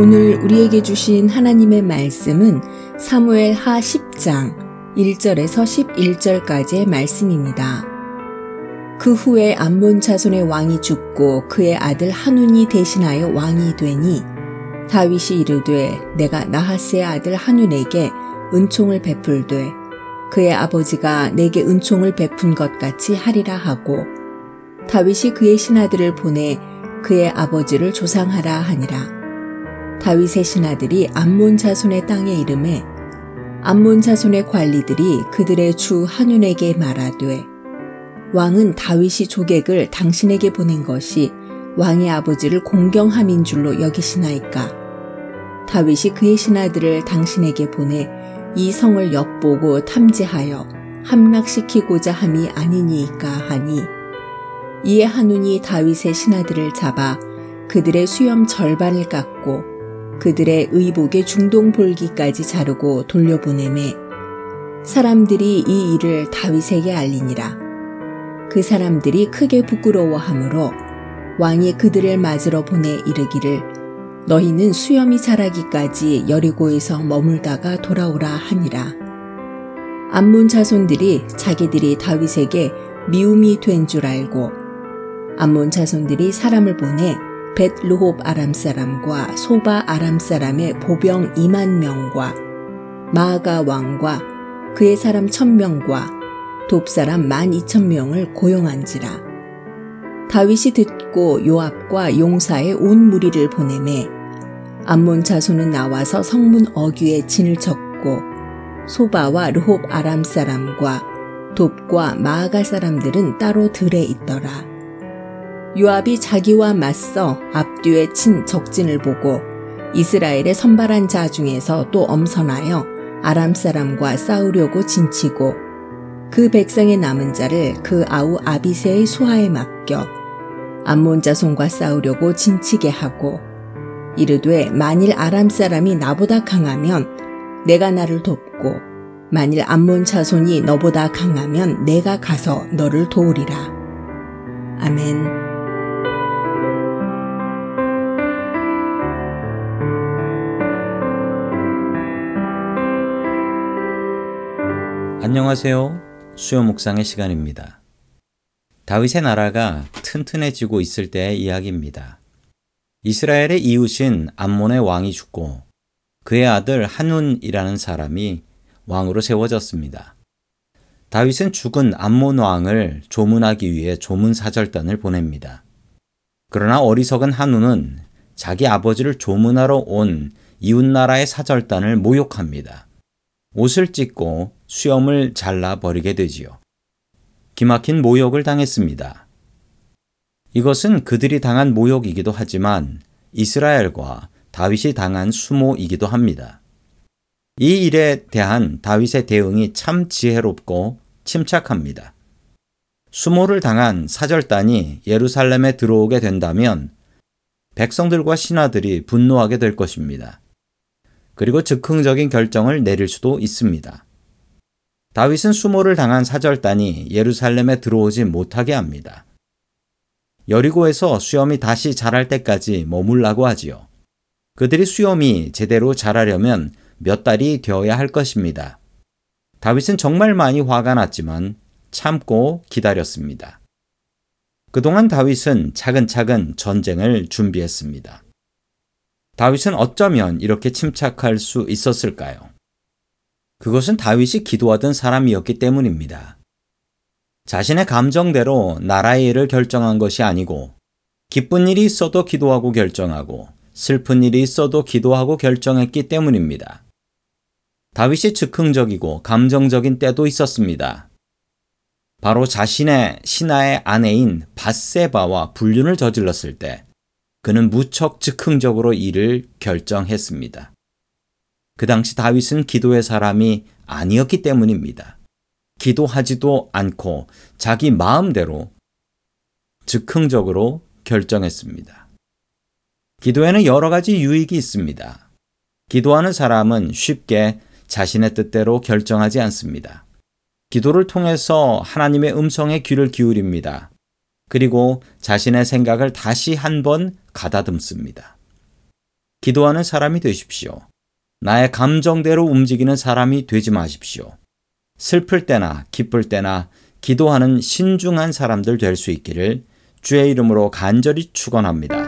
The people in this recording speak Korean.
오늘 우리에게 주신 하나님의 말씀은 사무엘 하 10장 1절에서 11절까지의 말씀입니다. 그 후에 암몬 자손의 왕이 죽고 그의 아들 한운이 대신하여 왕이 되니 다윗이 이르되 내가 나하스의 아들 한운에게 은총을 베풀되 그의 아버지가 내게 은총을 베푼 것 같이 하리라 하고 다윗이 그의 신하들을 보내 그의 아버지를 조상하라 하니라. 다윗의 신하들이 암몬 자손의 땅의 이름에 암몬 자손의 관리들이 그들의 주 한윤에게 말하되 왕은 다윗이 조객을 당신에게 보낸 것이 왕의 아버지를 공경함인 줄로 여기시나이까? 다윗이 그의 신하들을 당신에게 보내 이 성을 엿보고 탐지하여 함락시키고자 함이 아니니까 하니 이에 한운이 다윗의 신하들을 잡아 그들의 수염 절반을 깎고 그들의 의복의 중동 볼기까지 자르고 돌려보내매 사람들이 이 일을 다윗에게 알리니라. 그 사람들이 크게 부끄러워하므로 왕이 그들을 맞으러 보내 이르기를 너희는 수염이 자라기까지 여리고에서 머물다가 돌아오라 하니라. 암몬 자손들이 자기들이 다윗에게 미움이 된 줄 알고 암몬 자손들이 사람을 보내 벳 루홉 아람 사람과 소바 아람 사람의 보병 2만 명과 마아가 왕과 그의 사람 천명과 돕 사람 1만 2천 명을 고용한지라. 다윗이 듣고 요압과 용사의 온 무리를 보내매 암몬 자손은 나와서 성문 어귀에 진을 쳤고 소바와 르홉 아람 사람과 돕과 마아가 사람들은 따로 들에 있더라. 요압이 자기와 맞서 앞뒤에 친 적진을 보고 이스라엘의 선발한 자 중에서 또 엄선하여 아람 사람과 싸우려고 진치고 그 백성의 남은 자를 그 아우 아비세의 수하에 맡겨 암몬 자손과 싸우려고 진치게 하고 이르되 만일 아람 사람이 나보다 강하면 내가 나를 돕고 만일 암몬 자손이 너보다 강하면 내가 가서 너를 도우리라. 아멘. 안녕하세요. 수요 묵상의 시간입니다. 다윗의 나라가 튼튼해지고 있을 때의 이야기입니다. 이스라엘의 이웃인 암몬의 왕이 죽고 그의 아들 한운이라는 사람이 왕으로 세워졌습니다. 다윗은 죽은 암몬 왕을 조문하기 위해 조문 사절단을 보냅니다. 그러나 어리석은 한운은 자기 아버지를 조문하러 온 이웃나라의 사절단을 모욕합니다. 옷을 찢고 수염을 잘라 버리게 되지요. 기막힌 모욕을 당했습니다. 이것은 그들이 당한 모욕이기도 하지만 이스라엘과 다윗이 당한 수모이기도 합니다. 이 일에 대한 다윗의 대응이 참 지혜롭고 침착합니다. 수모를 당한 사절단이 예루살렘에 들어오게 된다면 백성들과 신하들이 분노하게 될 것입니다. 그리고 즉흥적인 결정을 내릴 수도 있습니다. 다윗은 수모를 당한 사절단이 예루살렘에 들어오지 못하게 합니다. 여리고에서 수염이 다시 자랄 때까지 머물라고 하지요. 그들이 수염이 제대로 자라려면 몇 달이 되어야 할 것입니다. 다윗은 정말 많이 화가 났지만 참고 기다렸습니다. 그동안 다윗은 차근차근 전쟁을 준비했습니다. 다윗은 어쩌면 이렇게 침착할 수 있었을까요? 그것은 다윗이 기도하던 사람이었기 때문입니다. 자신의 감정대로 나라의 일을 결정한 것이 아니고 기쁜 일이 있어도 기도하고 결정하고 슬픈 일이 있어도 기도하고 결정했기 때문입니다. 다윗이 즉흥적이고 감정적인 때도 있었습니다. 바로 자신의 신하의 아내인 바세바와 불륜을 저질렀을 때 그는 무척 즉흥적으로 일을 결정했습니다. 그 당시 다윗은 기도의 사람이 아니었기 때문입니다. 기도하지도 않고 자기 마음대로 즉흥적으로 결정했습니다. 기도에는 여러 가지 유익이 있습니다. 기도하는 사람은 쉽게 자신의 뜻대로 결정하지 않습니다. 기도를 통해서 하나님의 음성에 귀를 기울입니다. 그리고 자신의 생각을 다시 한번 가다듬습니다. 기도하는 사람이 되십시오. 나의 감정대로 움직이는 사람이 되지 마십시오. 슬플 때나 기쁠 때나 기도하는 신중한 사람들 될 수 있기를 주의 이름으로 간절히 축원합니다.